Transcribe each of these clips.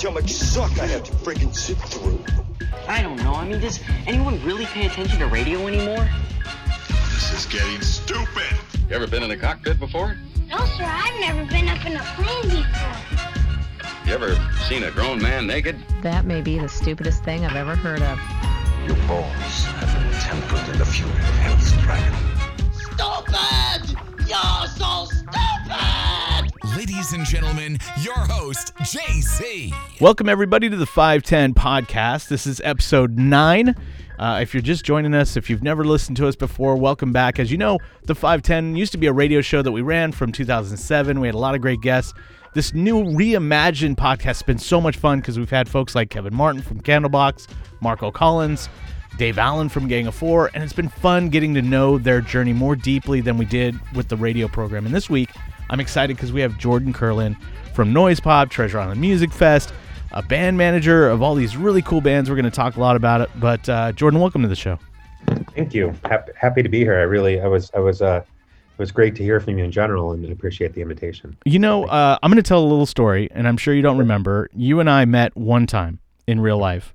just want how much suck I have to freaking sit through. I don't know. I mean, does anyone really pay attention to radio anymore? This is getting stupid. You ever been in a cockpit before? No, sir, I've never been up in a plane before. You ever seen a grown man naked? That may be the stupidest thing I've ever heard of. Your balls have been tempered in the fury of Hell's Dragon. Stupid! You're so stupid! Ladies and gentlemen, your host, JC. Welcome, everybody, to the 510 podcast. This is episode nine. Uh, if you're just joining us, if you've never listened to us before, welcome back. As you know, the 510 used to be a radio show that we ran from 2007. We had a lot of great guests. This new reimagined podcast has been so much fun because we've had folks like Kevin Martin from Candlebox, Marco Collins, Dave Allen from Gang of Four, and it's been fun getting to know their journey more deeply than we did with the radio program. And this week, I'm excited because we have Jordan Kurland from Noise Pop, Treasure Island Music Fest, a band manager of all these really cool bands. We're going to talk a lot about it. But uh, Jordan, welcome to the show. Thank you. Happy, happy to be here. I really, I was, I was, uh, it was great to hear from you in general, and appreciate the invitation. You know, uh, I'm going to tell a little story, and I'm sure you don't remember. You and I met one time in real life.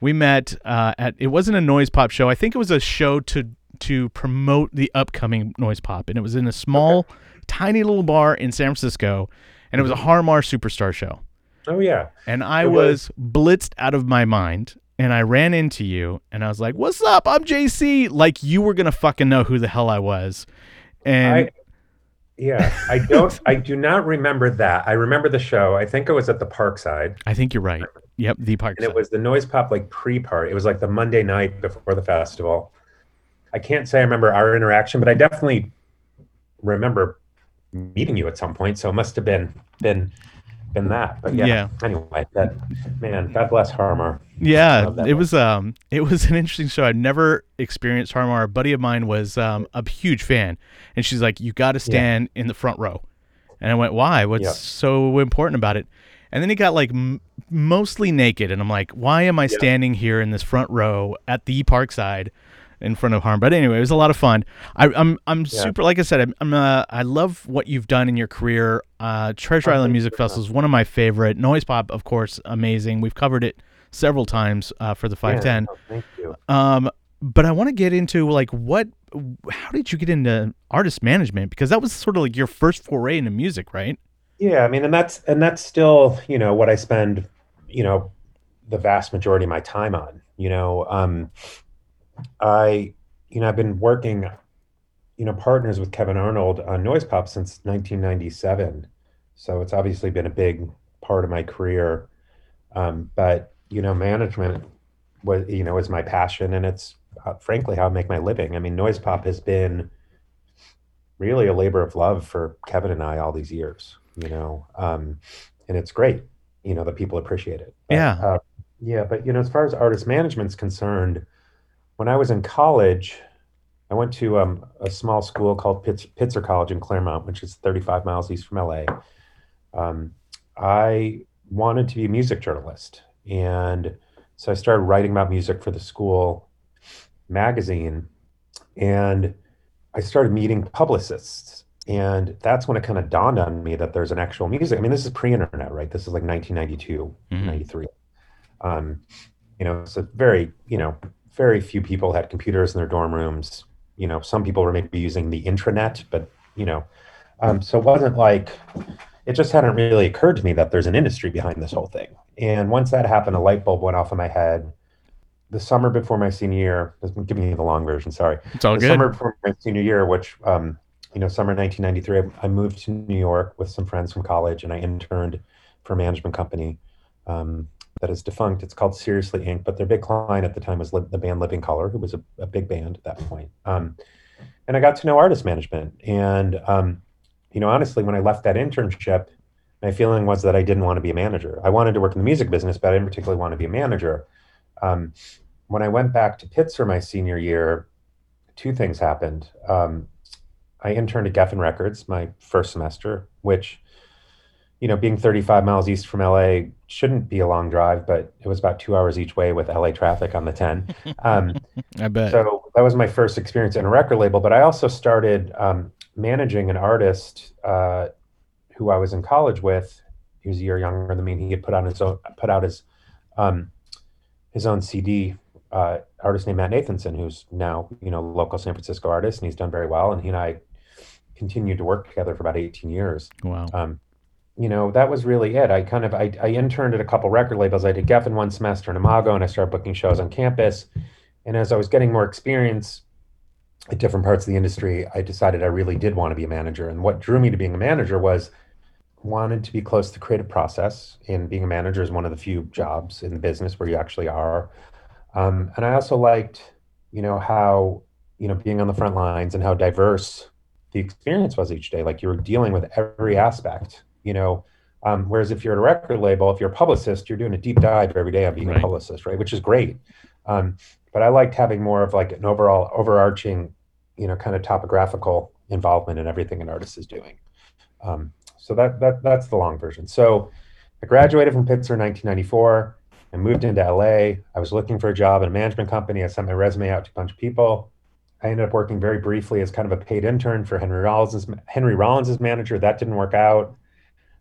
We met uh, at it wasn't a noise pop show. I think it was a show to to promote the upcoming noise pop, and it was in a small, okay. Tiny little bar in San Francisco, and it was a Harmar Superstar show. Oh yeah. And I was, was blitzed out of my mind and I ran into you and I was like, "What's up? I'm JC." Like you were going to fucking know who the hell I was. And I, yeah, I don't I do not remember that. I remember the show. I think it was at the Parkside. I think you're right. Yep, the Parkside. And it was the Noise Pop like pre-part. It was like the Monday night before the festival. I can't say I remember our interaction, but I definitely remember meeting you at some point. So it must have been been been that. But yeah. yeah. Anyway, that man, God bless Harmar. Yeah, it was um it was an interesting show. I've never experienced Harmar. A buddy of mine was um a huge fan, and she's like, "You got to stand yeah. in the front row," and I went, "Why? What's yeah. so important about it?" And then he got like m- mostly naked, and I'm like, "Why am I standing here in this front row at the Parkside?" In front of harm. But anyway, it was a lot of fun. I, am I'm, I'm yeah. super. Like I said, I'm, I'm uh, I love what you've done in your career. Uh, Treasure Island Music Festival is one of my favorite. Noise Pop, of course, amazing. We've covered it several times uh, for the 510. Yeah, thank you. Um, but I want to get into like what. How did you get into artist management? Because that was sort of like your first foray into music, right? Yeah, I mean, and that's and that's still you know what I spend you know the vast majority of my time on. You know, um, I, you know, I've been working, you know, partners with Kevin Arnold on Noise Pop since 1997. So it's obviously been a big part of my career. Um, but you know, management was, you know, is my passion, and it's uh, frankly how I make my living. I mean, Noise Pop has been really a labor of love for Kevin and I all these years. You know, um, and it's great. You know that people appreciate it. But, yeah. Uh, yeah, but you know, as far as artist management's concerned, when I was in college, I went to um, a small school called Pitz, Pitzer College in Claremont, which is 35 miles east from LA. Um, I wanted to be a music journalist. And so I started writing about music for the school magazine. And I started meeting publicists. And that's when it kind of dawned on me that there's an actual music. I mean, this is pre internet, right? This is like 1992, mm-hmm. 93. Um, you know, it's a very, you know, very few people had computers in their dorm rooms. You know, some people were maybe using the intranet, but you know, um, so it wasn't like it just hadn't really occurred to me that there's an industry behind this whole thing. And once that happened, a light bulb went off in my head. The summer before my senior year, I'm giving you the long version. Sorry, it's all the good. Summer before my senior year, which um, you know, summer 1993, I, I moved to New York with some friends from college, and I interned for a management company. Um, that is defunct. It's called Seriously Inc. But their big client at the time was the band Living Colour, who was a, a big band at that point. Um, and I got to know artist management. And um, you know, honestly, when I left that internship, my feeling was that I didn't want to be a manager. I wanted to work in the music business, but I didn't particularly want to be a manager. Um, when I went back to Pitzer my senior year, two things happened. Um, I interned at Geffen Records my first semester, which you know, being 35 miles east from LA shouldn't be a long drive, but it was about two hours each way with LA traffic on the 10. Um, I bet. so that was my first experience in a record label. But I also started um, managing an artist uh, who I was in college with. He was a year younger than me. And he had put out his own put out his um, his own CD. Uh, artist named Matt Nathanson, who's now you know local San Francisco artist, and he's done very well. And he and I continued to work together for about 18 years. Wow. Um, you know, that was really it. I kind of I, I interned at a couple record labels. I did Geffen one semester in Imago, and I started booking shows on campus. And as I was getting more experience at different parts of the industry, I decided I really did want to be a manager. And what drew me to being a manager was wanted to be close to the creative process. And being a manager is one of the few jobs in the business where you actually are. Um, and I also liked, you know, how you know being on the front lines and how diverse the experience was each day. Like you were dealing with every aspect you know um, whereas if you're at a record label if you're a publicist you're doing a deep dive every day on being Right. a publicist right? Which is great. Um, but i liked having more of like an overall overarching you know kind of topographical involvement in everything an artist is doing. Um, so that, that that's the long version. So i graduated from Pitzer in 1994 i moved into la i was looking for a job in a management company. I sent my resume out to a bunch of people. I ended up working very briefly as kind of a paid intern for Henry Rollins' Henry Rollins' manager. That didn't work out.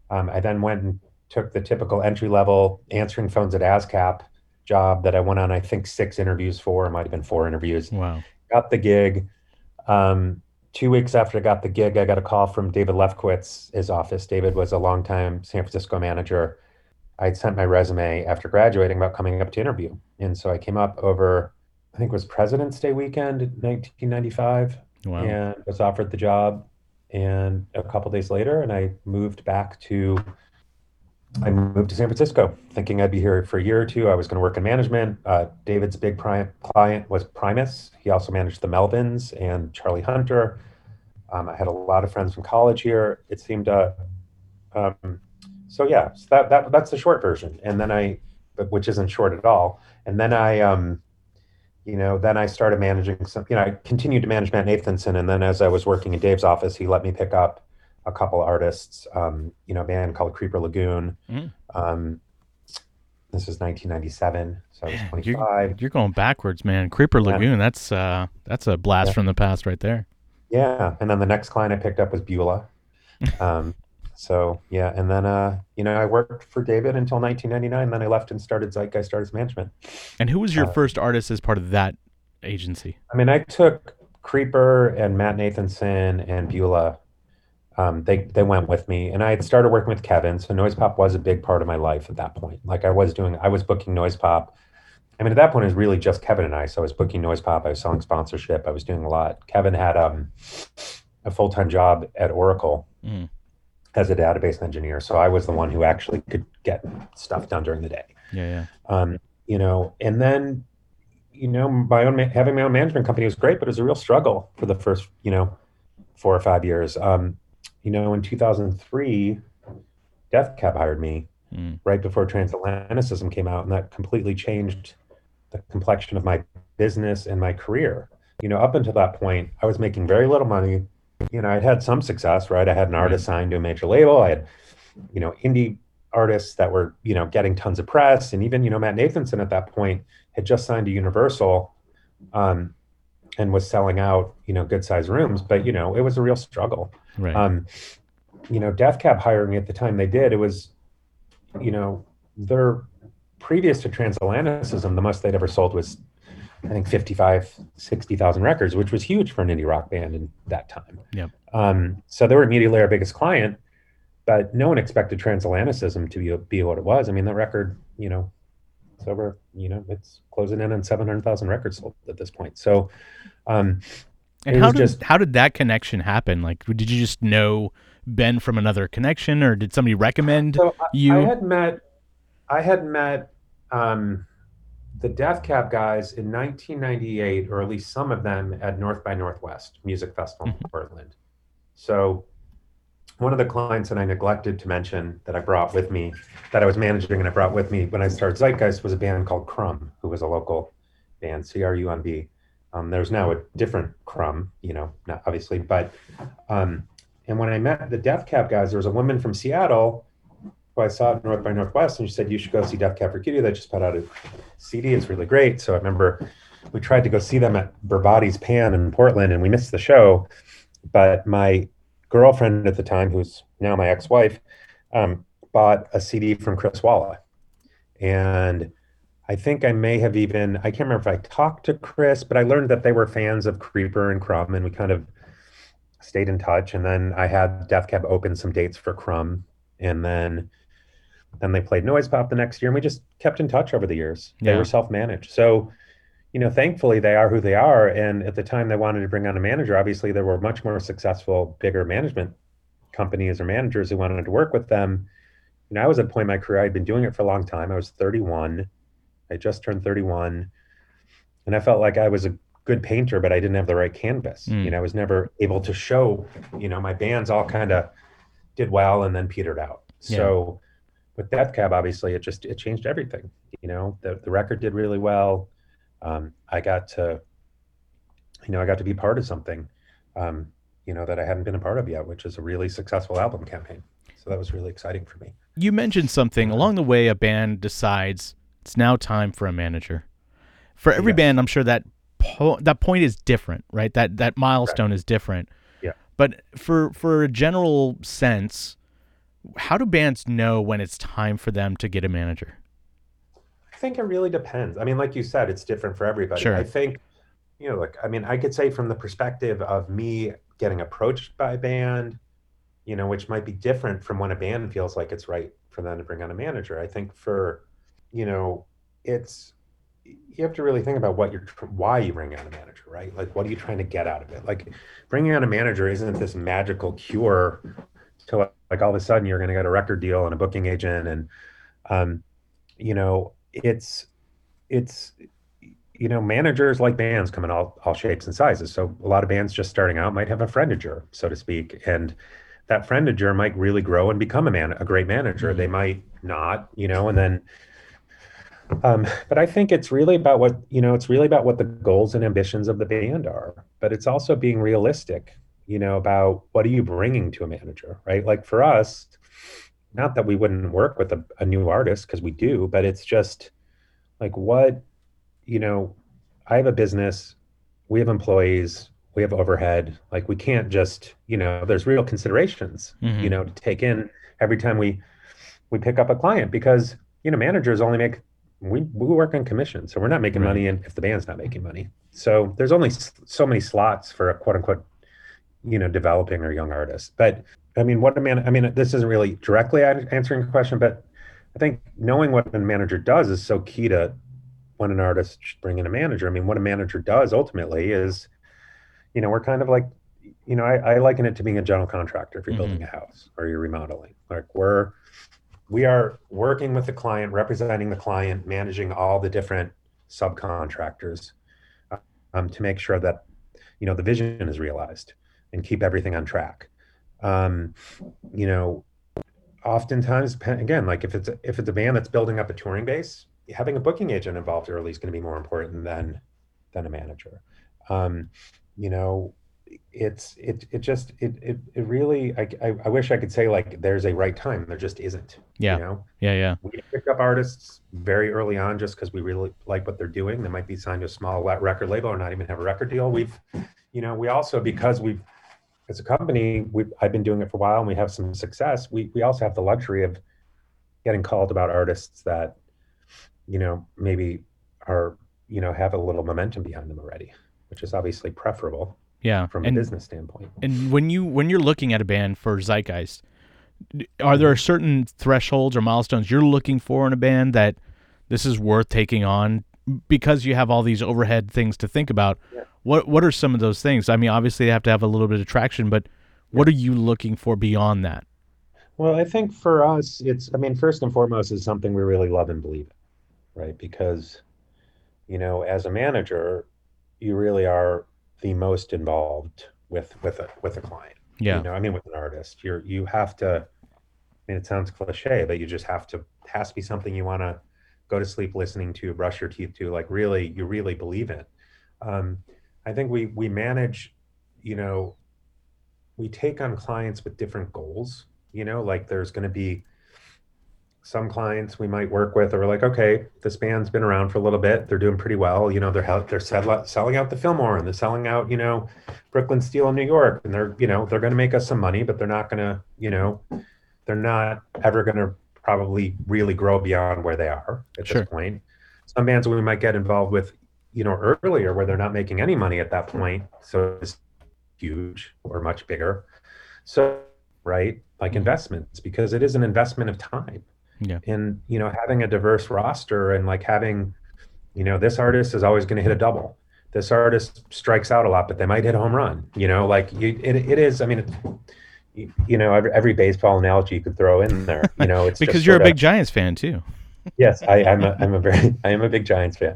Um, I then went and took the typical entry level answering phones at ASCAP job that I went on, I think, six interviews for. It might have been four interviews. Wow. Got the gig. Um, two weeks after I got the gig, I got a call from David Lefkowitz, his office. David was a longtime San Francisco manager. I had sent my resume after graduating about coming up to interview. And so I came up over, I think it was President's Day weekend, 1995 Wow. and was offered the job. And a couple days later, and I moved back to, I moved to San Francisco, thinking I'd be here for a year or two. I was going to work in management. Uh, David's big pri- client was Primus. He also managed the Melvins and Charlie Hunter. Um, I had a lot of friends from college here. It seemed, uh, um, so yeah, so that, that that's the short version. And then I, which isn't short at all. And then I, um, you know, then I started managing some, you know, I continued to manage Matt Nathanson. And then as I was working in Dave's office, he let me pick up a couple artists, um, you know, a band called Creeper Lagoon. Mm. Um, this was 1997. So I was 25. you're, you're going backwards, man. Creeper Yeah. Lagoon. That's uh, that's a blast Yeah. from the past right there. Yeah. And then the next client I picked up was Beulah. Um, so yeah. And then, uh, you know, I worked for David until 1999. Then I left and started Zeitgeist Artist Management. And who was your Uh, first artist as part of that agency? I mean, I took Creeper and Matt Nathanson and Beulah. Um, they they went with me, and I had started working with Kevin. So Noise Pop was a big part of my life at that point. Like I was doing, I was booking Noise Pop. I mean, at that point, it was really just Kevin and I. So I was booking Noise Pop. I was selling sponsorship. I was doing a lot. Kevin had um, a full time job at Oracle Mm. As a database engineer. So I was the one who actually could get stuff done during the day Yeah, yeah. um, you know, and then, you know, my own ma- having my own management company was great, but it was a real struggle for the first, you know, four or five years. Um, you know, in 2003, Death Cab hired me Mm. right before Transatlanticism came out, and that completely changed the complexion of my business and my career. You know, up until that point, I was making very little money. You know, I'd had some success, right? I had an artist signed to a major label. I had, you know, indie artists that were, you know, getting tons of press, and even, you know, Matt Nathanson at that point had just signed to Universal, um, and was selling out, you know, good sized rooms. But you know, it was a real struggle. Right. Um, you know, Death Cab hiring me at the time they did, it was, you know, their previous to Transatlanticism, the most they'd ever sold was, I think, 55, 60,000 records, which was huge for an indie rock band in that time. Yep. Um, so they were immediately our biggest client, but no one expected Transatlanticism to be, be what it was. I mean, the record, you know, it's over, you know, it's closing in on 700,000 records sold at this point. So, um, And how did just- how did that connection happen? Like, did you just know Ben from another connection, or did somebody recommend So I, you? I had met, I had met um, the Death Cab guys in 1998, or at least some of them at North by Northwest Music Festival in Portland. So one of the clients that I neglected to mention that I brought with me, that I was managing and I brought with me when I started Zeitgeist was a band called Crumb, who was a local band, C R U M B. Um, there's now a different Crumb, you know, not obviously, but um, and when I met the Death Cab guys, there was a woman from Seattle who I saw at North by Northwest, and she said you should go see Death Cab for Cutie. They just put out a CD. It's really great. So I remember we tried to go see them at Berbati's Pan in Portland, and we missed the show. But my girlfriend at the time, who's now my ex-wife, um, bought a CD from Chris Walla, and I think I may have even I can't remember if I talked to Chris, but I learned that they were fans of Creeper and Crumb, and we kind of stayed in touch. And then I had Death Cab open some dates for Crumb, and then then they played Noise Pop the next year, and we just kept in touch over the years. They Yeah. were self-managed, so you know, thankfully they are who they are. And at the time they wanted to bring on a manager, obviously there were much more successful, bigger management companies or managers who wanted to work with them. You know, I was at a point in my career, I'd been doing it for a long time. I was 31. I just turned 31. And I felt like I was a good painter, but I didn't have the right canvas. Mm. You know, I was never able to show, you know, my bands all kind of did well and then petered out. Yeah. With Death Cab, obviously it just it changed everything. You know, the the record did really well. Um, I got to, you know, I got to be part of something, um, you know, that I hadn't been a part of yet, which is a really successful album campaign. So that was really exciting for me. You mentioned something along the way. A band decides it's now time for a manager. For every Yes. band, I'm sure that po- that point is different, right? That that milestone is different. Yeah. But for for a general sense, how do bands know when it's time for them to get a manager? I think it really depends. I mean, like you said, it's different for everybody. Sure. I think, you know, like I mean, I could say from the perspective of me getting approached by a band, you know, which might be different from when a band feels like it's right for them to bring on a manager. I think for, you know, it's you have to really think about what you're why you bring on a manager, right? Like, what are you trying to get out of it? Like, bringing on a manager isn't this magical cure to like, like all of a sudden you're going to get a record deal and a booking agent and, um, you know, it's it's you know managers like bands come in all all shapes and sizes. So a lot of bands just starting out might have a friendager, so to speak, and that friendager might really grow and become a man a great manager. They might not, you know, and then um, but I think it's really about what you know. It's really about what the goals and ambitions of the band are. But it's also being realistic, you know, about what are you bringing to a manager, right? Like for us, not that we wouldn't work with a, a new artist because we do, but it's just like what you know. I have a business. We have employees. We have overhead. Like we can't just you know. There's real considerations, Mhm. you know, to take in every time we we pick up a client because you know managers only make we we work on commission, so we're not making Right. money, and if the band's not making money, so there's only s- so many slots for a quote unquote, you know, developing or young artist. But I mean, what a man, I mean, this isn't really directly answering the question, but I think knowing what a manager does is so key to when an artist should bring in a manager. I mean, what a manager does ultimately is, you know, we're kind of like, you know, I, I liken it to being a general contractor if you're building a house or you're remodeling. Like we're we are working with the client, representing the client, managing all the different subcontractors um, to make sure that you know the vision is realized and keep everything on track. Um, you know, oftentimes, again, like if it's if it's a band that's building up a touring base, having a booking agent involved early is going to be more important than than a manager. Um, you know, it's it it just it it, it really I, I I wish I could say like there's a right time. There just isn't. Yeah. You know, Yeah, yeah. we pick up artists very early on just because we really like what they're doing. They might be signed to a small record label or not even have a record deal. We've, you know, we also because we've as a company, we I've been doing it for a while and we have some success. We we also have the luxury of getting called about artists that, you know, maybe are you know have a little momentum behind them already, which is obviously preferable Yeah. from and, a business standpoint. and when you when you're looking at a band for Zeitgeist, are there certain thresholds or milestones you're looking for in a band that this is worth taking on because you have all these overhead things to think about? What what are some of those things? I mean, obviously they have to have a little bit of traction, but what are you looking for beyond that? Well, I think for us, it's, I mean, first and foremost, is something we really love and believe in, right? Because, you know, as a manager, you really are the most involved with with a with a client. Yeah. You know, I mean, with an artist, you're you have to. I mean, it sounds cliche, but you just have to. It has to be something you want to go to sleep listening to, brush your teeth to. Like really, you really believe in. Um, I think we we manage, you know, we take on clients with different goals. You know, like there's going to be some clients we might work with are like, okay, this band's been around for a little bit. They're doing pretty well. You know, they're they're sell- selling out the Fillmore and they're selling out, you know, Brooklyn Steel in New York, and they're you know they're going to make us some money, but they're not going to, you know, they're not ever going to probably really grow beyond where they are at Sure. this point. Some bands we might get involved with, you know, earlier where they're not making any money at that point, so it's huge or much bigger. So, right, like mm-hmm. investments, because it is an investment of time. Yeah. And, you know, having a diverse roster and like having, you know, this artist is always going to hit a double. This artist strikes out a lot, but they might hit a home run. You know, like you, it, it is. I mean, it's, you, know, every, every baseball analogy you could throw in there. You know, it's because you're a big Giants fan too. yes, I, I'm a, I'm a very, I am a big Giants fan.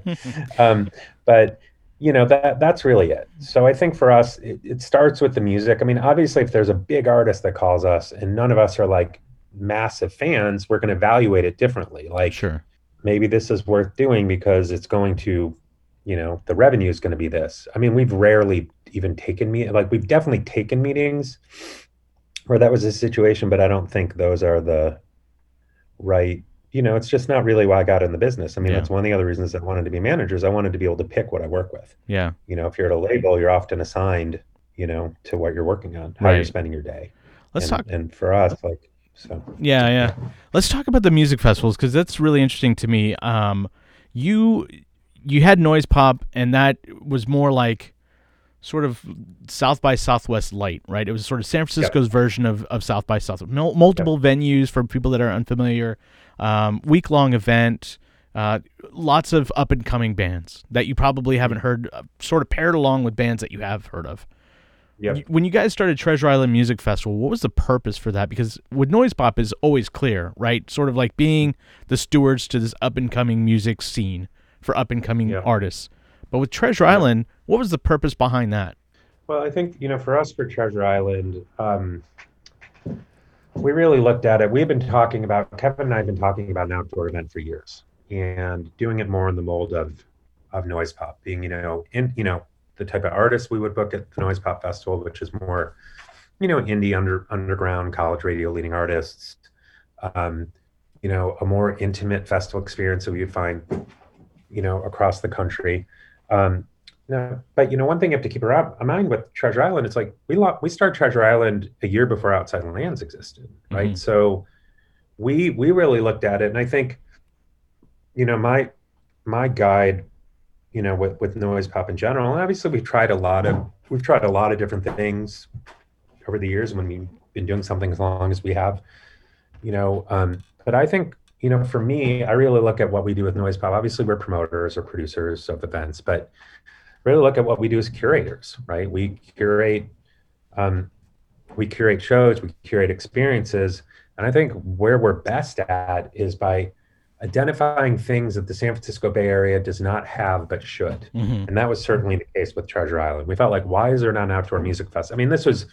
Um, but you know that that's really it. So I think for us, it, it starts with the music. I mean, obviously, if there's a big artist that calls us and none of us are like massive fans, we're going to evaluate it differently. Like, Sure. maybe this is worth doing because it's going to, you know, the revenue is going to be this. I mean, we've rarely even taken me like we've definitely taken meetings where that was a situation, but I don't think those are the right. You know, it's just not really why I got in the business. I mean, Yeah. that's one of the other reasons I wanted to be managers. I wanted to be able to pick what I work with. Yeah. You know, if you're at a label, you're often assigned, you know, to what you're working on, how you're spending your day. Let's and, talk. And for us, like, so Yeah, yeah. Let's talk about the music festivals because that's really interesting to me. Um, you you had Noise Pop, and that was more like sort of South by Southwest light, right? It was sort of San Francisco's version of, of South by Southwest. Mul- multiple venues for people that are unfamiliar. Um, week long event. Uh, lots of up and coming bands that you probably haven't heard, uh, sort of paired along with bands that you have heard of. Yep. When you guys started Treasure Island Music Festival, what was the purpose for that? Because with Noise Pop is always clear, right? Sort of like being the stewards to this up and coming music scene for up and coming Yeah. artists. But with Treasure Island, what was the purpose behind that? Well, I think you know, for us for Treasure Island, um, we really looked at it. We've been talking about Kevin and I have been talking about an outdoor event for years, and doing it more in the mold of of noise pop, being you know in you know the type of artists we would book at the Noise Pop Festival, which is more you know indie under underground college radio leading artists. Um, you know, a more intimate festival experience that you'd find, you know, across the country. Um, no, but you know, one thing you have to keep in mind with Treasure Island, it's like we lo- we started Treasure Island a year before Outside Lands existed, right? Mhm. So we we really looked at it, and I think, you know, my my guide, you know, with with noise pop in general, and obviously we've tried a lot of we've tried a lot of different things over the years when we've been doing something as long as we have, you know. Um, but I think you know, for me, I really look at what we do with noise pop. Obviously, we're promoters or producers of events, but really look at what we do as curators, right? We curate, um, we curate shows, we curate experiences, and I think where we're best at is by identifying things that the San Francisco Bay Area does not have but should, Mhm. and that was certainly the case with Treasure Island. We felt like, why is there not an outdoor music fest? I mean, this was,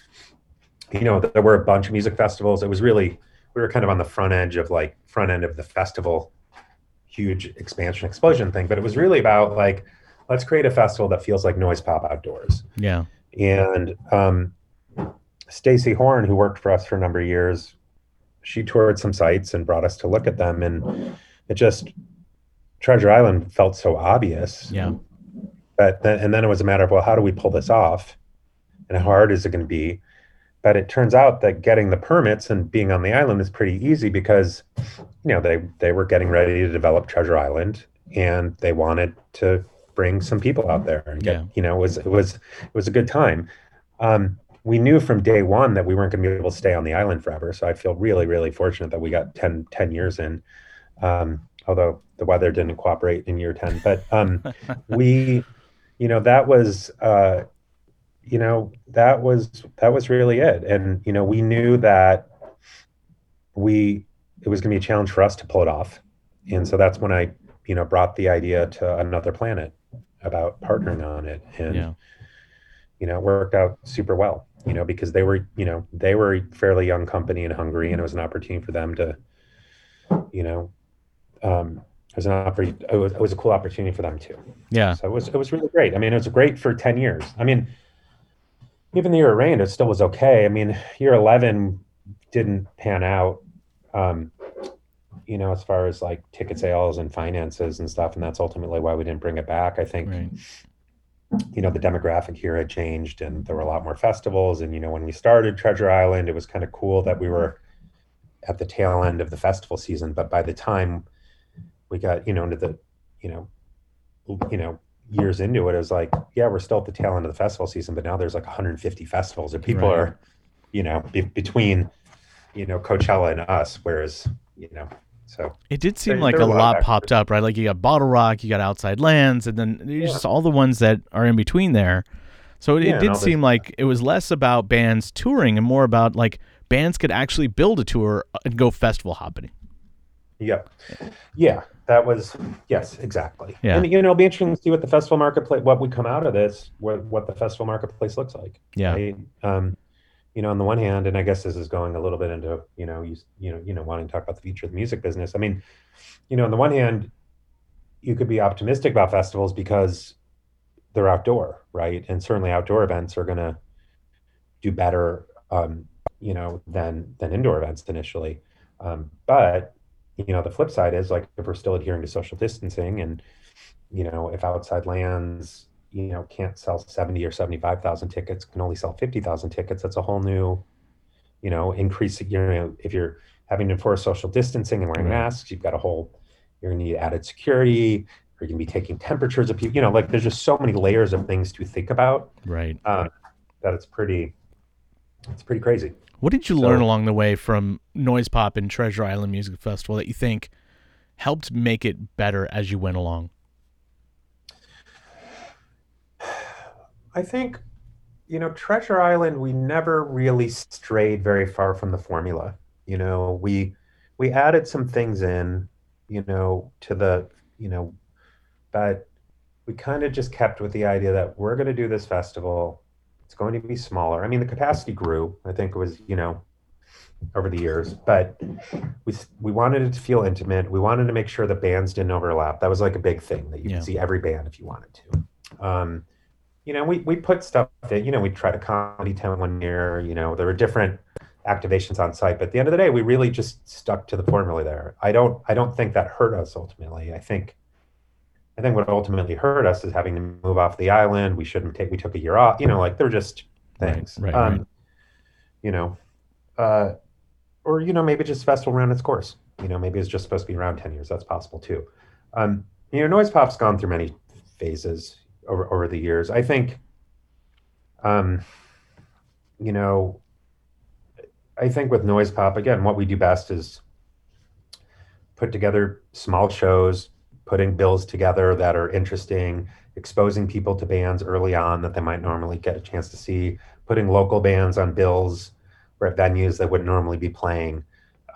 you know, there were a bunch of music festivals. It was really we were kind of on the front edge of like front end of the festival huge expansion explosion thing but it was really about like let's create a festival that feels like noise pop outdoors Yeah. and um, stacy horn who worked for us for a number of years she toured some sites and brought us to look at them and it just treasure island felt so obvious Yeah. but then, and then it was a matter of well how do we pull this off and how hard is it going to be but it turns out that getting the permits and being on the island is pretty easy because you know they they were getting ready to develop treasure island and they wanted to bring some people out there and get Yeah. you know it was it was it was a good time um, we knew from day one that we weren't going to be able to stay on the island forever so i feel really really fortunate that we got 10 10 years in um, although the weather didn't cooperate in year 10 but um, we you know that was uh, you know that was that was really it and you know we knew that we it was going to be a challenge for us to pull it off and so that's when i you know brought the idea to another planet about partnering on it and Yeah. you know it worked out super well you know because they were you know they were a fairly young company in hungary and it was an opportunity for them to you know um it was an opportunity it was, it was a cool opportunity for them too Yeah. so it was it was really great. I mean, it was great for ten years. I mean, even the year it rained, it still was okay. I mean, year eleven didn't pan out. Um, you know, as far as like ticket sales and finances and stuff. And that's ultimately why we didn't bring it back. I think, Right. you know, the demographic here had changed and there were a lot more festivals. And, you know, when we started Treasure Island, it was kind of cool that we were at the tail end of the festival season. But by the time we got, you know, into the, you know, you know, years into it, it was like, yeah, we're still at the tail end of the festival season, but now there's like 150 festivals and people Right. are, you know, be, between, you know, Coachella and us, whereas, you know, so It did seem There- like there a a lot lot popped up, right? Like you got Bottle Rock, you got Outside Lands, and then there's Yeah. just all the ones that are in between there. So it, Yeah, it did all this- seem like it was less about bands touring and more about like bands could actually build a tour and go festival hopping. Yeah. Yeah. That was yes, exactly. Yeah. And you know, it'll be interesting to see what the festival marketplace what would come out of this, what what the festival marketplace looks like. Yeah. Right? Um, you know, on the one hand, and I guess this is going a little bit into, you know, you you know, you know, wanting to talk about the future of the music business. I mean, you know, on the one hand, you could be optimistic about festivals because they're outdoor, right? And certainly outdoor events are gonna do better um, you know, than than indoor events initially. Um, but you know, the flip side is like if we're still adhering to social distancing, and you know, if outside lands, you know, can't sell seventy or seventy five thousand tickets, can only sell fifty thousand tickets. That's a whole new, you know, increase. You know, if you're having to enforce social distancing and wearing Right. masks, you've got a whole. You're gonna need added security. You're gonna be taking temperatures of people. You know, like there's just so many layers of things to think about Right. um, that it's pretty. It's pretty crazy. What did you So- learn along the way from Noise Pop and Treasure Island Music Festival that you think helped make it better as you went along? I think, you know, Treasure Island, we never really strayed very far from the formula. You know, we we added some things in, you know, to the, you know, but we kind of just kept with the idea that we're going to do this festival. It's going to be smaller. I mean, the capacity grew. I think it was, you know, over the years, but we we wanted it to feel intimate. We wanted to make sure the bands didn't overlap. That was like a big thing that you Yeah. could see every band if you wanted to. Um, you know, we we put stuff that you know we tried a comedy town one year. You know, there were different activations on site, but at the end of the day, we really just stuck to the formula there. I don't I don't think that hurt us ultimately. I think I think what ultimately hurt us is having to move off the island. We shouldn't take we took a year off. You know, like they're just Right, things. right, um, right. You know, uh, or you know maybe just festival ran its course. You know, maybe it's just supposed to be around ten years. That's possible too. Um, you know, noise pop's gone through many phases over over the years. I think, um, you know, I think with noise pop again, what we do best is put together small shows, putting bills together that are interesting, exposing people to bands early on that they might normally get a chance to see, putting local bands on bills or at venues that wouldn't normally be playing.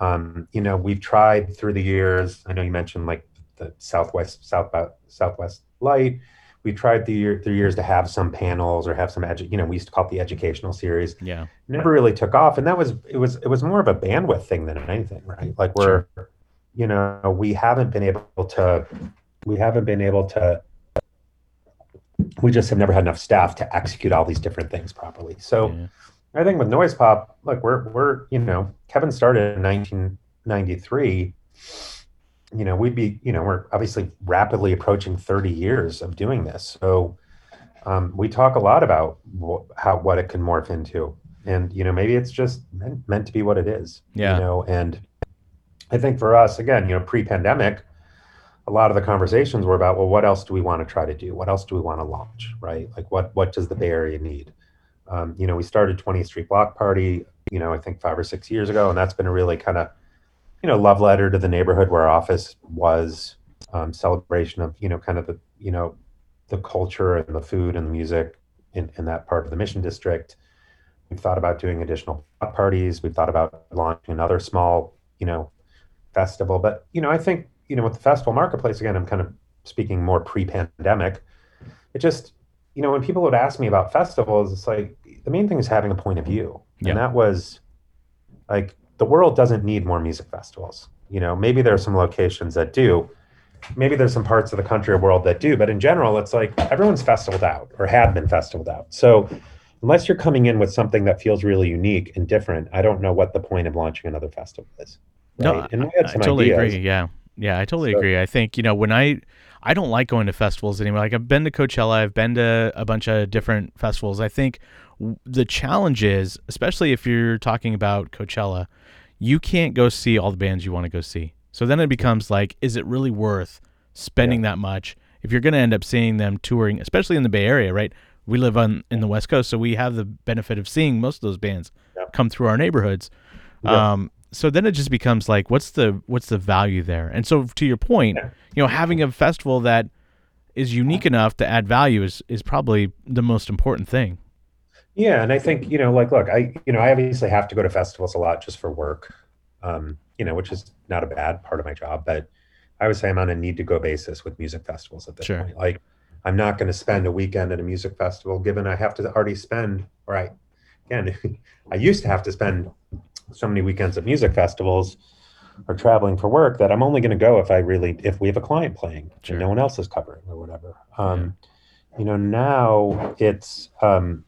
Um, you know, we've tried through the years. I know you mentioned like the Southwest South Southwest Light. We tried through, year, through years to have some panels or have some edu- you know we used to call it the educational series. Yeah. Never really took off, and that was it was it was more of a bandwidth thing than anything, right? Like we're, you know, we haven't been able to, we haven't been able to. We just have never had enough staff to execute all these different things properly. So. Yeah. I think with noise pop, look, we're we're you know Kevin started in 1993. You know, we'd be you know we're obviously rapidly approaching 30 years of doing this. So um, we talk a lot about wh- how what it can morph into, and you know maybe it's just meant, meant to be what it is. Yeah. You know, and I think for us again, you know, pre-pandemic, a lot of the conversations were about well, what else do we want to try to do? What else do we want to launch? Right? Like what what does the Bay Area need? Um, you know, we started 20th Street Block Party, you know, I think five or six years ago, and that's been a really kind of, you know, love letter to the neighborhood where our office was, um, celebration of, you know, kind of the, you know, the culture and the food and the music in, in that part of the Mission District. We've thought about doing additional block parties. We've thought about launching another small, you know, festival. But, you know, I think, you know, with the festival marketplace, again, I'm kind of speaking more pre-pandemic. It just, you know, when people would ask me about festivals, it's like the main thing is having a point of view. Yeah. And that was like the world doesn't need more music festivals. You know, maybe there are some locations that do. Maybe there's some parts of the country or world that do, but in general, it's like everyone's festivaled out or have been festivaled out. So unless you're coming in with something that feels really unique and different, I don't know what the point of launching another festival is. No, right? I, And had I totally ideas. agree. Yeah, yeah, I totally So- agree. I think you know when I I don't like going to festivals anymore. Like I've been to Coachella, I've been to a bunch of different festivals. I think the challenge is, especially if you're talking about Coachella, you can't go see all the bands you want to go see. So then it becomes like, is it really worth spending that much if you're going to end up seeing them touring, especially in the Bay Area, right? We live on in the West Coast, so we have the benefit of seeing most of those bands come through our neighborhoods. Yeah. Um, so then it just becomes like, what's the what's the value there? And so to your point, you know, having a festival that is unique enough to add value is is probably the most important thing. Yeah, and I think you know, like, look, I you know, I obviously have to go to festivals a lot just for work, um, you know, which is not a bad part of my job. But I would say I'm on a need to go basis with music festivals at this Sure. point. Like, I'm not going to spend a weekend at a music festival, given I have to already spend. Or I, again, I used to have to spend so many weekends at music festivals or traveling for work that I'm only going to go if I really if we have a client playing Sure. and no one else is covering or whatever. Um, You know, now it's um,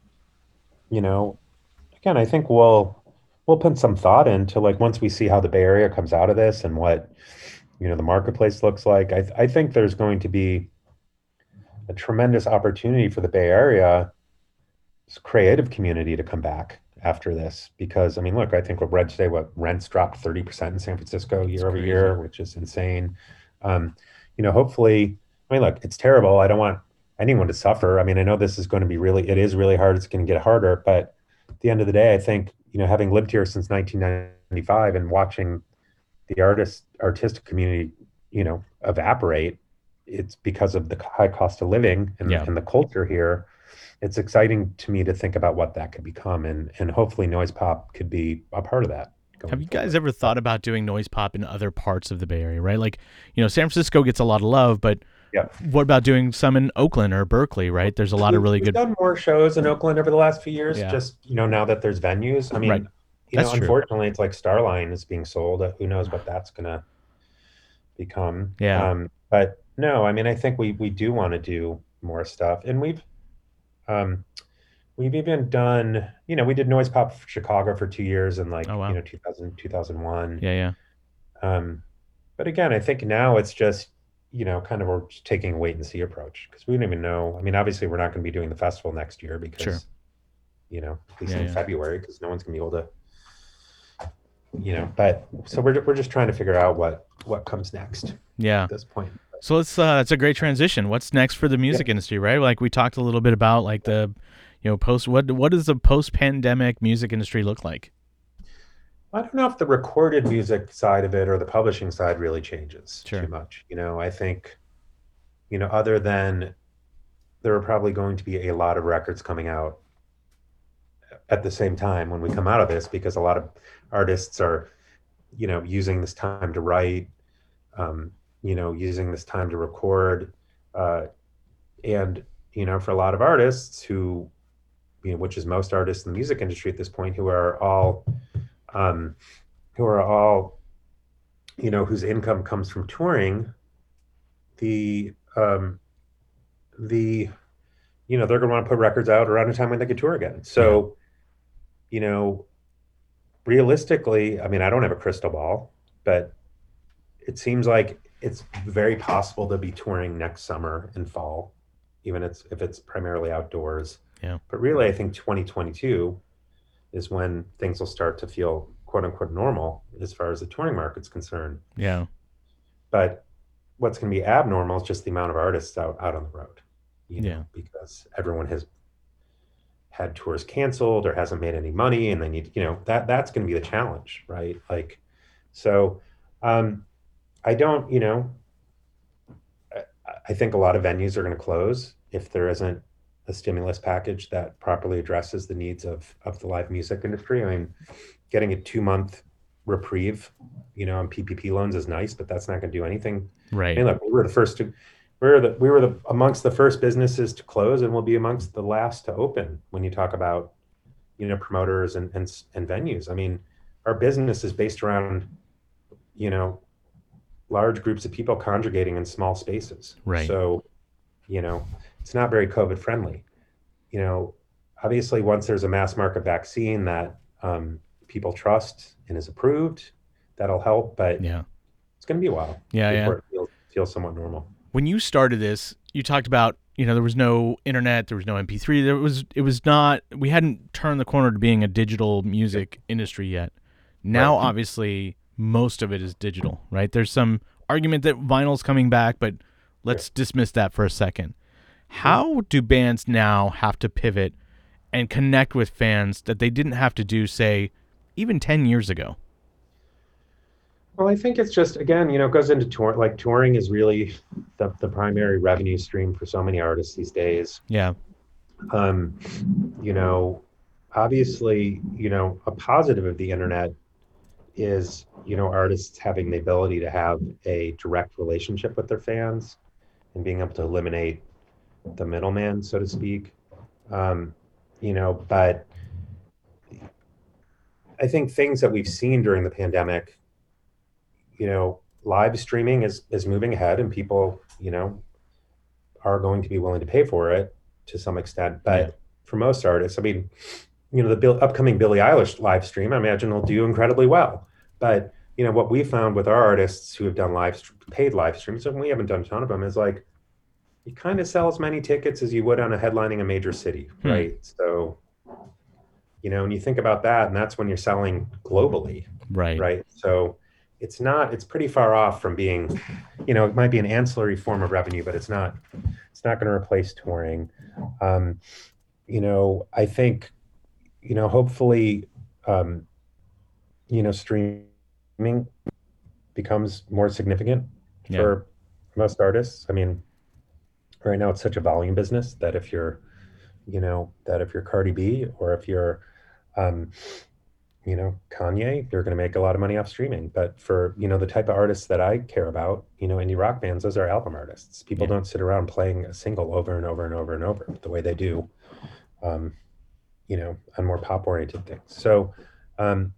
you know, again, I think we'll we'll put some thought into like once we see how the Bay Area comes out of this and what you know the marketplace looks like. I I think there's going to be a tremendous opportunity for the Bay Area creative community to come back after this because I mean, look, I think what read today, what rents dropped thirty percent in San Francisco year over year, which is insane. Um, you know, hopefully, I mean, look, it's terrible. I don't want anyone to suffer. I mean, I know this is going to be really, it is really hard. It's going to get harder, but at the end of the day, I think you know, having lived here since 1995 and watching the artist artistic community, you know, evaporate, it's because of the high cost of living and, Yeah. and the culture here. It's exciting to me to think about what that could become, and and hopefully, noise pop could be a part of that. Have you forward. guys ever thought about doing noise pop in other parts of the Bay Area, right? Like, you know, San Francisco gets a lot of love, but Yeah. what about doing some in Oakland or Berkeley, right? There's a lot of We've- really we've good done more shows in Oakland over the last few years. Yeah. Just you know, now that there's venues. I mean, Right. you know, That's true. unfortunately, it's like Starline is being sold. Who knows what that's gonna become? Yeah. Um, but no, I mean, I think we we do want to do more stuff, and we've um, we've even done. You know, we did Noise Pop for Chicago for two years, in like Oh, wow. you know 2000 2001. Yeah, yeah. Um, but again, I think now it's just, you know, kind of we're just taking a wait and see approach because we don't even know. I mean, obviously, we're not going to be doing the festival next year because, Sure. you know, at least Yeah, in yeah. February because no one's going to be able to, you know. But so we're we're just trying to figure out what what comes next Yeah. at this point. So let's uh that's a great transition. What's next for the music industry, right? Like we talked a little bit about like the you know, post what what does the post pandemic music industry look like? I don't know if the recorded music side of it or the publishing side really changes Sure. too much. You know, I think, you know, other than there are probably going to be a lot of records coming out at the same time when we come out of this because a lot of artists are, you know, using this time to write, um, you know, using this time to record. Uh, and, you know, for a lot of artists who, you know, which is most artists in the music industry at this point who are all, um, who are all, you know, whose income comes from touring, the um, the, you know, they're going to want to put records out around a time when they could tour again. So, you know, realistically, I mean, I don't have a crystal ball, but it seems like it's very possible to be touring next summer and fall, even it's if it's primarily outdoors. Yeah. But really, I think 2022 is when things will start to feel quote unquote normal as far as the touring market's concerned. Yeah. But what's going to be abnormal is just the amount of artists out, out on the road. You know, Yeah. Because everyone has had tours canceled or hasn't made any money and they need, you know, that that's going to be the challenge, right? Like, so um, I don't, you know, I, I think a lot of venues are going to close if there isn't a stimulus package that properly addresses the needs of of the live music industry. I mean, getting a two month reprieve, you know, on PPP loans is nice, but that's not going to do anything. I Right. mean, look, we were the first to, we were the we were the amongst the first businesses to close, and we'll be amongst the last to open. When you talk about, you know, promoters and and and venues, I mean, our business is based around, you know, large groups of people congregating in small spaces. Right. So, you know, it's not very COVID friendly. You know, obviously, once there's a mass market vaccine that um, people trust and is approved, that'll help. But Yeah. it's going to be a while. Yeah, yeah. before it feels, feels somewhat normal. When you started this, you talked about you know there was no internet, there was no MP3, there was it was not we hadn't turned the corner to being a digital music industry yet. Now, Right. obviously, most of it is digital, right? There's some argument that vinyl's coming back, but let's dismiss that for a second. How do bands now have to pivot and connect with fans that they didn't have to do, say, even 10 years ago? Well, I think it's just again, you know, it goes into tour. Like touring is really the the primary revenue stream for so many artists these days. Yeah. Um, you know, obviously, you know, a positive of the internet is you know artists having the ability to have a direct relationship with their fans and being able to eliminate the middleman, so to speak. Um, you know, but I think things that we've seen during the pandemic you know, live streaming is is moving ahead, and people, you know, are going to be willing to pay for it to some extent. But Yeah. for most artists, I mean, you know, the Bill, upcoming Billie Eilish live stream, I imagine will do incredibly well. But you know, what we found with our artists who have done live paid live streams, and we haven't done a ton of them, is like you kind of sell as many tickets as you would on a headlining a major city, Hmm. right? So, you know, when you think about that, and that's when you're selling globally, Right. right? So it's not it's pretty far off from being, you know, it might be an ancillary form of revenue, but it's not it's not going to replace touring. Um, you know, I think, you know, hopefully, um, you know, streaming becomes more significant Yeah. for most artists. I mean, right now it's such a volume business that if you're, you know, that if you're Cardi B or if you're, um, you know, Kanye, you're going to make a lot of money off streaming. But for, you know, the type of artists that I care about, you know, indie rock bands, those are album artists. People Yeah. don't sit around playing a single over and over and over and over the way they do, um, you know, on more pop oriented things. So, um,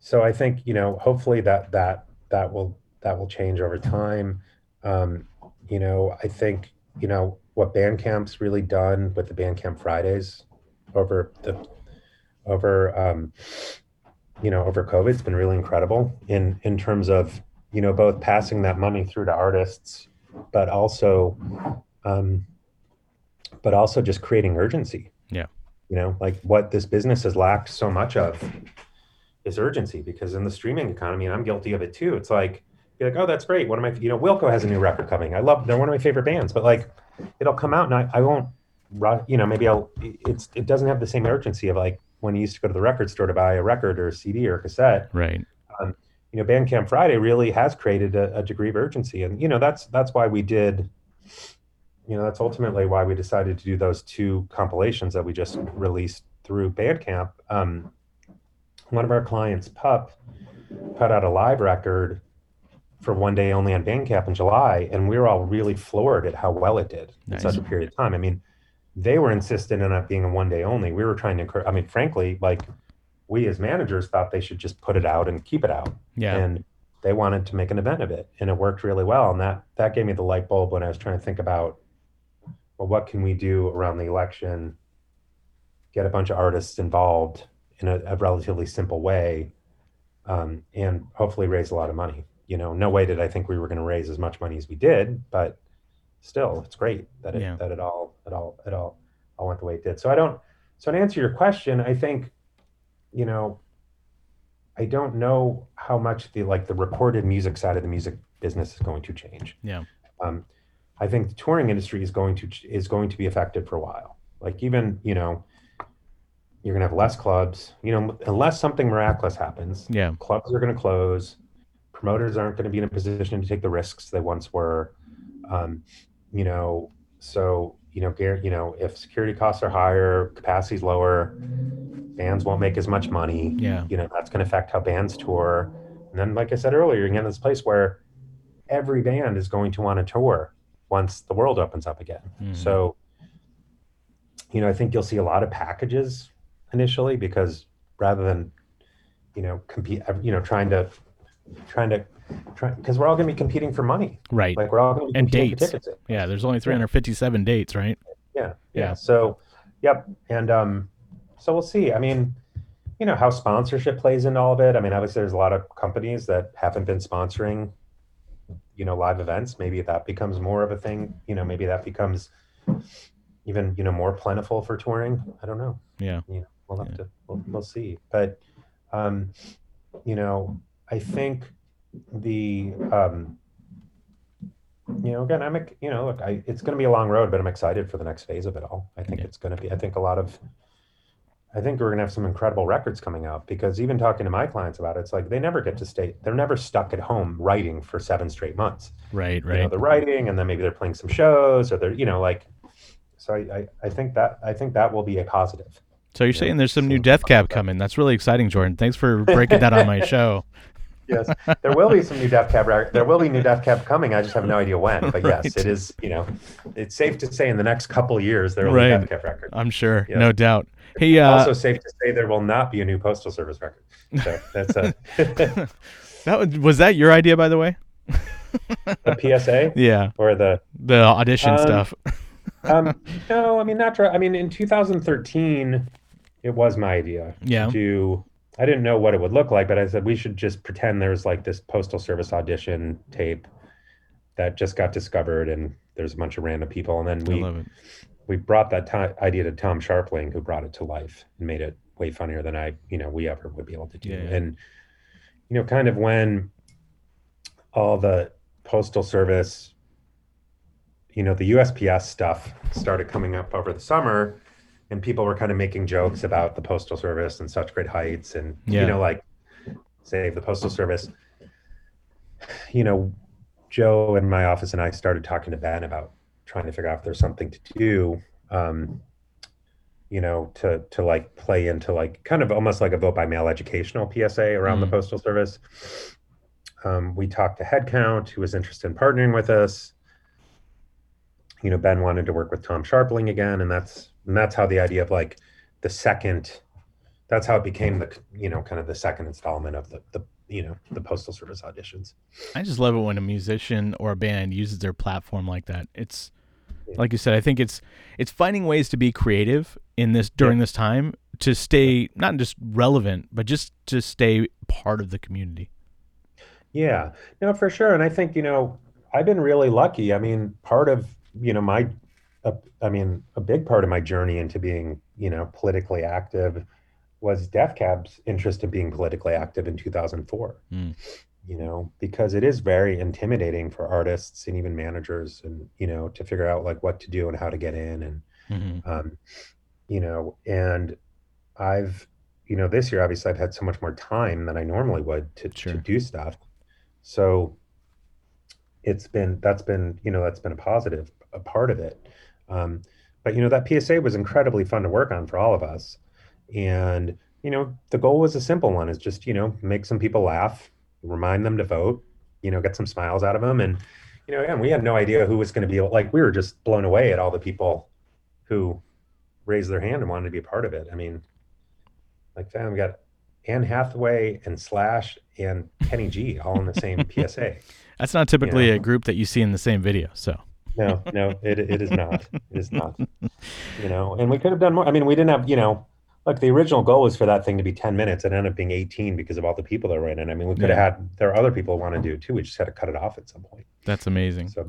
so I think, you know, hopefully that, that, that will, that will change over time. Um, you know, I think, you know, what Bandcamp's really done with the Bandcamp Fridays over the, over, um, you know, over COVID, it's been really incredible in in terms of you know both passing that money through to artists, but also, um, but also just creating urgency. You know, like what this business has lacked so much of is urgency because in the streaming economy, and I'm guilty of it too. It's like be like, oh, that's great. One of my, you know, Wilco has a new record coming. I love. They're one of my favorite bands, but like, it'll come out and I, I won't. You know, maybe I'll. It's it doesn't have the same urgency of like when you used to go to the record store to buy a record or a CD or a cassette. Right. Um, you know, Bandcamp Friday really has created a, a degree of urgency, and you know that's that's why we did. You know, that's ultimately why we decided to do those two compilations that we just released through Bandcamp. Um, one of our clients, Pup, put out a live record for one day only on Bandcamp in July, and we were all really floored at how well it did in such a period of time. I mean, they were insistent on it being a one day only. We were trying to encourage. I mean, frankly, like we as managers thought they should just put it out and keep it out, Yeah. and they wanted to make an event of it, and it worked really well. And that that gave me the light bulb when I was trying to think about, well, what can we do around the election? Get a bunch of artists involved in a, a relatively simple way, um, and hopefully raise a lot of money. You know, no way did I think we were going to raise as much money as we did, but still, it's great that it Yeah. that it all it all it all all went the way it did. So I don't. So to answer your question, I think, you know, I don't know how much the like the recorded music side of the music business is going to change. Yeah. Um, I think the touring industry is going to is going to be affected for a while. Like even you know, you're gonna have less clubs. You know, unless something miraculous happens, Yeah. clubs are going to close. Promoters aren't going to be in a position to take the risks they once were. Um, you know, so you know, you know, if security costs are higher, capacity's lower, bands won't make as much money. Yeah. You know, that's going to affect how bands tour. And then, like I said earlier, you're in this place where every band is going to want to tour once the world opens up again. Mhm. So, you know, I think you'll see a lot of packages initially because rather than, you know, compete, you know, trying to, trying to, try because we're all going to be competing for money. Right. Like we're all going to be And competing dates. for tickets. Yeah. There's only 357 dates, right? Yeah, Yeah. yeah. So, Yep. And um, so we'll see. I mean, you know how sponsorship plays into all of it. I mean, obviously, there's a lot of companies that haven't been sponsoring, you know, live events. Maybe that becomes more of a thing. You know, maybe that becomes even you know more plentiful for touring. I don't know. Yeah. You know, we'll have Yeah. to we'll, we'll see. But um, you know, I think the um, you know, again, I'm you know, look, I it's going to be a long road, but I'm excited for the next phase of it all. I think Yeah. it's going to be. I think a lot of. I think we're going to have some incredible records coming out because even talking to my clients about it, it's like they never get to stay. They're never stuck at home writing for seven straight months. Right, You know, right. they're writing, and then maybe they're playing some shows, or they're you know like. So I, I, I think that I think that will be a positive. So you're Yeah, saying there's some new Death Cab coming. That's really exciting, Jordan. Thanks for breaking that on my show. Yes, there will be some new Death Cab. There will be new Death Cab coming. I just have no idea when. But yes, Right. it is. You know, it's safe to say in the next couple years there will Right. be Death Cab record. I'm sure, Yes. no doubt. Hey, uh, also safe to say there will not be a new Postal Service record. So that's a, that was, was that your idea, by the way? the PSA Yeah, or the. the audition Um, stuff. Um, no, I mean not. I mean in 2013, it was my idea. Yeah. To. I didn't know what it would look like, but I said we should just pretend there's like this Postal Service audition tape that just got discovered, and there's a bunch of random people, and then we love it. We brought that ti- idea to Tom Scharpling, who brought it to life and made it way funnier than I, you know, we ever would be able to do. Yeah. And you know, kind of when all the postal service, you know, the USPS stuff started coming up over the summer, and people were kind of making jokes about the postal service and such great heights, and Yeah. you know, like save the postal service. You know, Joe in my office and I started talking to Ben about trying to figure out if there's something to do um you know to to like play into like kind of almost like a vote by mail educational psa around the Mm. postal service um, we talked to headcount who was interested in partnering with us you know ben wanted to work with tom scharpling again and that's and that's how the idea of like the second that's how it became the you know kind of the second installment of the the you know the postal service auditions I just love it when a musician or a band uses their platform like that. It's Yeah. like you said. I think it's it's finding ways to be creative in this during this time to stay not just relevant, but just to stay part of the community. Yeah, no, for sure. And I think, you know, I've been really lucky. I mean, part of, you know, my, uh, I mean, a big part of my journey into being, you know, politically active was Death Cab's interest in being politically active in 2004. Mm. You know, because it is very intimidating for artists and even managers and, you know, to figure out like what to do and how to get in and, Mhm. um, you know, and I've, you know, this year obviously I've had so much more time than I normally would to, Sure. to do stuff. So it's been that's been you know that's been a positive a part of it. Um, but you know that PSA was incredibly fun to work on for all of us, and you know the goal was a simple one: is just you know make some people laugh, remind them to vote, you know get some smiles out of them, and you know again we had no idea who was going to be like we were just blown away at all the people who raised their hand and wanted to be a part of it. I mean, like fam, we got Anne Hathaway and Slash and Kenny G all in the same PSA. That's not typically Yeah. a group that you see in the same video. So No, no, it, it is not. It is not. You know, and we could have done more. I mean, we didn't have, you know, like the original goal was for that thing to be 10 minutes. It ended up being 18 because of all the people that were in it. I mean, we could Yeah. have had, there are other people who want to do it too. We just had to cut it off at some point. that's amazing. So,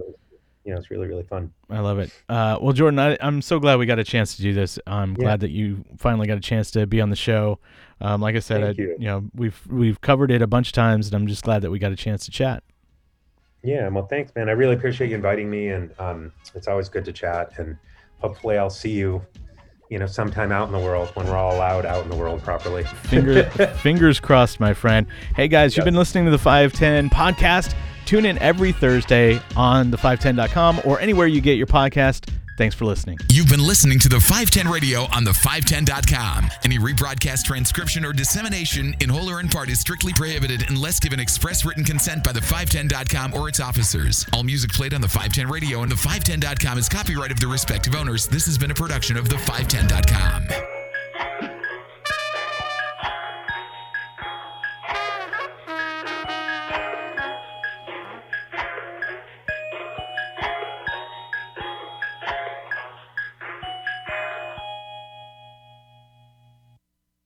you know, it's really, really fun. I love it. Uh, well, Jordan, I, I'm so glad we got a chance to do this. I'm Yeah. glad that you finally got a chance to be on the show. Um, like I said, I, you. know, we've we've covered it a bunch of times, and I'm just glad that we got a chance to chat. Yeah. Well, thanks, man. I really appreciate you inviting me. And um, it's always good to chat. And hopefully I'll see you, you know, sometime out in the world when we're all allowed out in the world properly. Finger, fingers crossed, my friend. Hey guys, you've been listening to the 510 podcast. Tune in every Thursday on the510.com or anywhere you get your podcast. Thanks for listening. You've been listening to the 510 radio on the 510.com. Any rebroadcast, transcription, or dissemination in whole or in part is strictly prohibited unless given express written consent by the 510.com or its officers. All music played on the 510 radio and the 510.com is copyright of the respective owners. This has been a production of the 510.com.